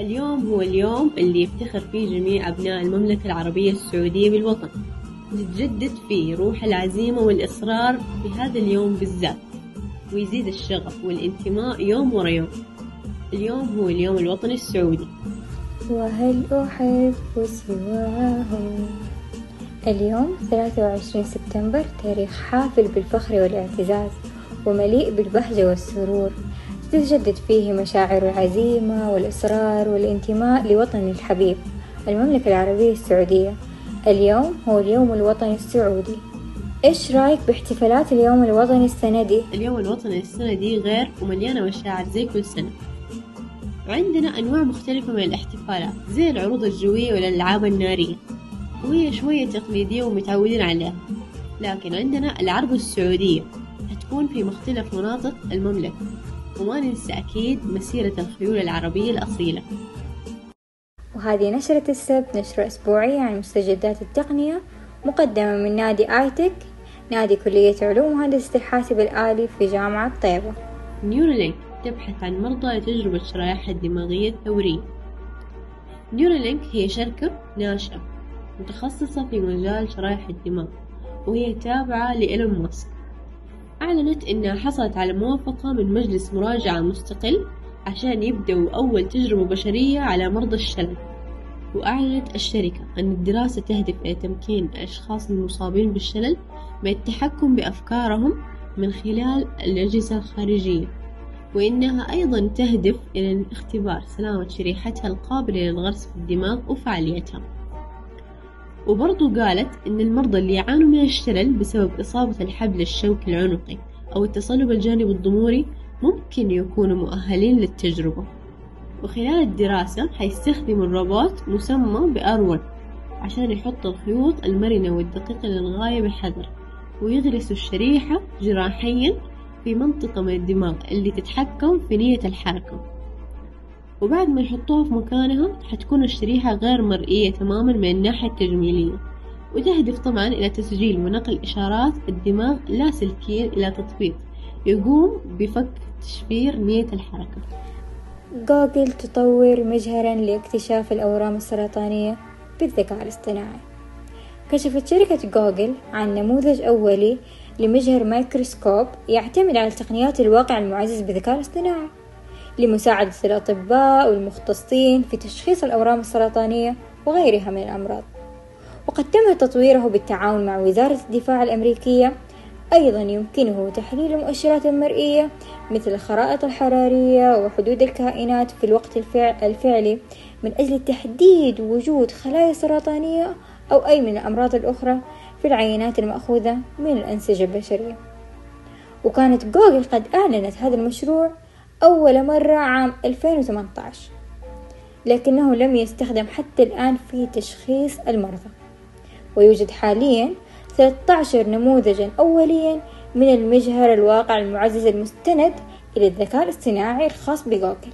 اليوم هو اليوم اللي يفتخر فيه جميع أبناء المملكة العربية السعودية بالوطن. تتجدد فيه روح العزيمة والإصرار في هذا اليوم بالذات ويزيد الشغف والانتماء يوم ورا يوم. اليوم هو اليوم الوطني السعودي. وهل أحب سواه اليوم 23 سبتمبر تاريخ حافل بالفخر والاعتزاز ومليء بالبهجة والسرور. تتجدد فيه مشاعر العزيمة والإصرار والانتماء لوطني الحبيب المملكة العربية السعودية. اليوم هو اليوم الوطني السعودي. إيش رأيك باحتفالات اليوم الوطني السنة دي؟ اليوم الوطني السنة دي غير ومليانة مشاعر زي كل سنة. وعندنا أنواع مختلفة من الاحتفالات زي العروض الجوية والألعاب النارية. وهي شوية تقليدية ومتعودين عليها. لكن عندنا العرض السعودية هتكون في مختلف مناطق المملكة. وما ننسى أكيد مسيرة الخيول العربية الأصيلة. وهذه نشرة السبت نشرة أسبوعية عن مستجدات التقنية مقدمة من نادي آيتك نادي كلية علوم هندسة الحاسب الآلي في جامعة طيبة. نيورالينك تبحث عن مرضى لتجربة الشرائح الدماغية الثورية. نيورالينك هي شركة ناشئة متخصصة في مجال شرائح الدماغ وهي تابعة لإيلون ماسك. أعلنت إنها حصلت على موافقة من مجلس مراجعة مستقل عشان يبدأوا أول تجربة بشرية على مرضى الشلل. وأعلنت الشركة أن الدراسة تهدف إلى تمكين الأشخاص المصابين بالشلل من التحكم بأفكارهم من خلال الأجهزة الخارجية وإنها أيضا تهدف إلى اختبار سلامة شريحتها القابلة للغرس في الدماغ وفعاليتها. وبرضو قالت إن المرضى اللي يعانوا من الشلل بسبب إصابة الحبل الشوكي العنقي أو التصلب الجانبي الضموري ممكن يكونوا مؤهلين للتجربة. وخلال الدراسة حيستخدم الروبوت مسمى بأرون عشان يحط الخيوط المرنة والدقيقة للغاية بحذر ويغرس الشريحة جراحيا في منطقة من الدماغ اللي تتحكم في نية الحركة. وبعد ما يحطوها في مكانها حتكون الشريحة غير مرئية تماما من الناحية التجميلية. وتهدف طبعا إلى تسجيل ونقل إشارات الدماغ لاسلكيا إلى تطبيق. يقوم بفك تشفير نية الحركة. جوجل تطور مجهرا لاكتشاف الأورام السرطانية بالذكاء الاصطناعي. كشفت شركة جوجل عن نموذج أولي لمجهر ميكروسكوب يعتمد على تقنيات الواقع المعزز بالذكاء الاصطناعي. لمساعدة الأطباء والمختصين في تشخيص الأورام السرطانية وغيرها من الأمراض. وقد تم تطويره بالتعاون مع وزارة الدفاع الأمريكية. أيضا يمكنه تحليل المؤشرات المرئية مثل الخرائط الحرارية وحدود الكائنات في الوقت الفعلي من أجل تحديد وجود خلايا سرطانية أو أي من الأمراض الأخرى في العينات المأخوذة من الأنسجة البشرية. وكانت جوجل قد أعلنت هذا المشروع أول مرة عام 2018 لكنه لم يستخدم حتى الآن في تشخيص المرضى. ويوجد حاليا 13 نموذجا أوليا من المجهر الواقع المعزز المستند إلى الذكاء الاصطناعي الخاص بجوجل.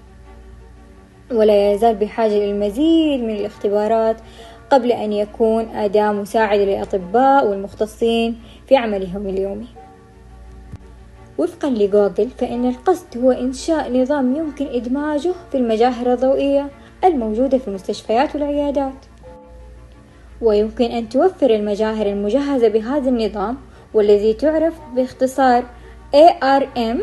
ولا يزال بحاجة للمزيد من الاختبارات قبل أن يكون أداة مساعدة للأطباء والمختصين في عملهم اليومي. وفقا لجوجل فإن القصد هو إنشاء نظام يمكن إدماجه في المجاهر الضوئية الموجودة في المستشفيات والعيادات ويمكن أن توفر المجاهر المجهزة بهذا النظام والذي تعرف باختصار ARM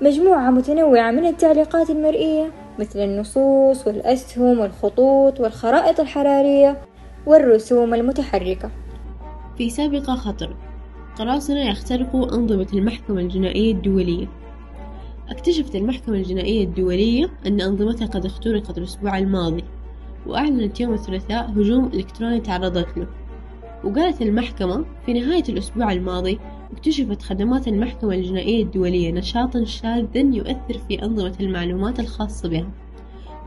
مجموعة متنوعة من التعليقات المرئية مثل النصوص والأسهم والخطوط والخرائط الحرارية والرسوم المتحركة. في سابقة خطر قراصنة يخترقوا أنظمة المحكمة الجنائية الدولية. اكتشفت المحكمة الجنائية الدولية أن أنظمتها قد اخترقت الأسبوع الماضي وأعلنت يوم الثلاثاء هجوم إلكتروني تعرضت له وقالت المحكمة في نهاية الأسبوع الماضي اكتشفت خدمات المحكمة الجنائية الدولية نشاطا شاذا يؤثر في أنظمة المعلومات الخاصة بها.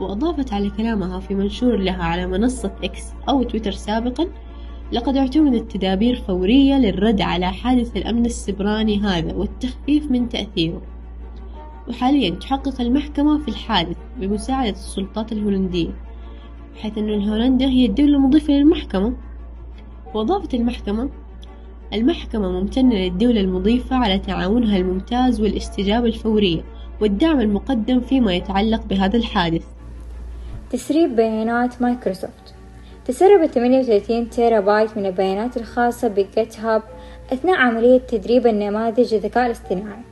وأضافت على كلامها في منشور لها على منصة إكس أو تويتر سابقا لقد اعتمدت تدابير فورية للرد على حادث الأمن السبراني هذا والتخفيف من تأثيره. وحاليا تحقق المحكمة في الحادث بمساعدة السلطات الهولندية حيث أن هولندا هي الدولة المضيفة للمحكمة. وأضافت المحكمة المحكمة ممتنة للدولة المضيفة على تعاونها الممتاز والاستجابة الفورية والدعم المقدم فيما يتعلق بهذا الحادث. تسريب بيانات مايكروسوفت. تسربت 38 تيرا بايت من البيانات الخاصة بجيت هاب أثناء عملية تدريب النماذج الذكاء الاصطناعي.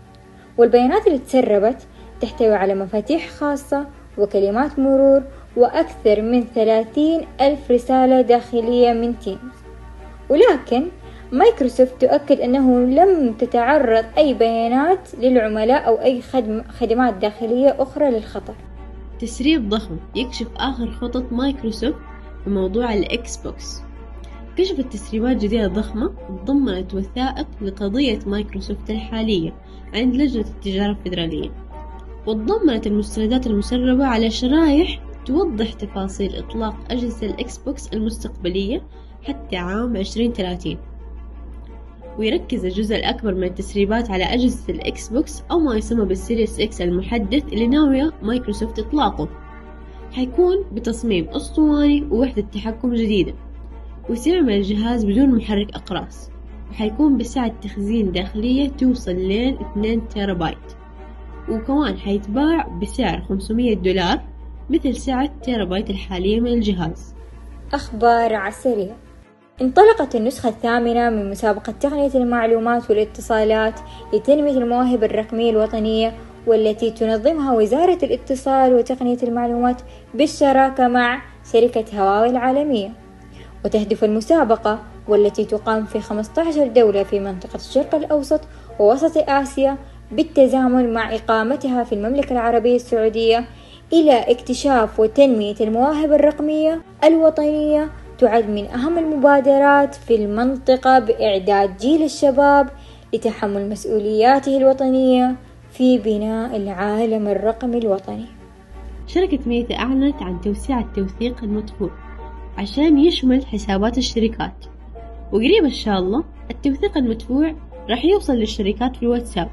والبيانات اللي تسربت تحتوي على مفاتيح خاصة وكلمات مرور وأكثر من ثلاثين ألف رسالة داخلية من تيمز ولكن مايكروسوفت تؤكد أنه لم تتعرض أي بيانات للعملاء أو أي خدم خدمات داخلية أخرى للخطر. تسريب ضخم يكشف آخر خطط مايكروسوفت في موضوع الإكس بوكس. كشفت تسريبات جديدة ضخمة ضمنت وثائق لقضية مايكروسوفت الحالية عند لجنة التجارة الفيدرالية وتضمنت المستندات المسربة على شرايح توضح تفاصيل إطلاق أجهزة الإكس بوكس المستقبلية حتى عام عشرين ثلاثين. ويركز الجزء الأكبر من التسريبات على أجهزة الإكس بوكس أو ما يسمى بال Series X المحدث اللي ناوية مايكروسوفت إطلاقه. حيكون بتصميم أسطواني ووحدة تحكم جديدة وسيعمل الجهاز بدون محرك أقراص وحيكون بسعة تخزين داخلية توصل لين 2 تيرا بايت وكمان حيتباع بسعر 500 دولار مثل سعة تيرا بايت الحالية من الجهاز. أخبار السريع انطلقت النسخة الثامنة من مسابقة تقنية المعلومات والاتصالات لتنمية المواهب الرقمية الوطنية والتي تنظمها وزارة الاتصال وتقنية المعلومات بالشراكة مع شركة هواوي العالمية. وتهدف المسابقة والتي تقام في 15 دولة في منطقة الشرق الأوسط ووسط آسيا بالتزامن مع إقامتها في المملكة العربية السعودية إلى اكتشاف وتنمية المواهب الرقمية الوطنية تعد من أهم المبادرات في المنطقة بإعداد جيل الشباب لتحمل مسؤولياته الوطنية في بناء العالم الرقمي الوطني. شركة ميتا أعلنت عن توسيع التوثيق المدفوع عشان يشمل حسابات الشركات. وقريب إن شاء الله التوثيق المدفوع راح يوصل للشركات في الواتساب.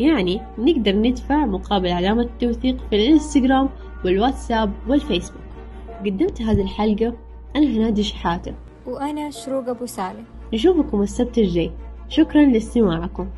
يعني نقدر ندفع مقابل علامة التوثيق في الإنستغرام والواتساب والفيسبوك. قدمت هذه الحلقة أنا هنادي شحاتة وأنا شروق أبو سالم. نشوفكم السبت الجاي. شكرا لاستماعكم.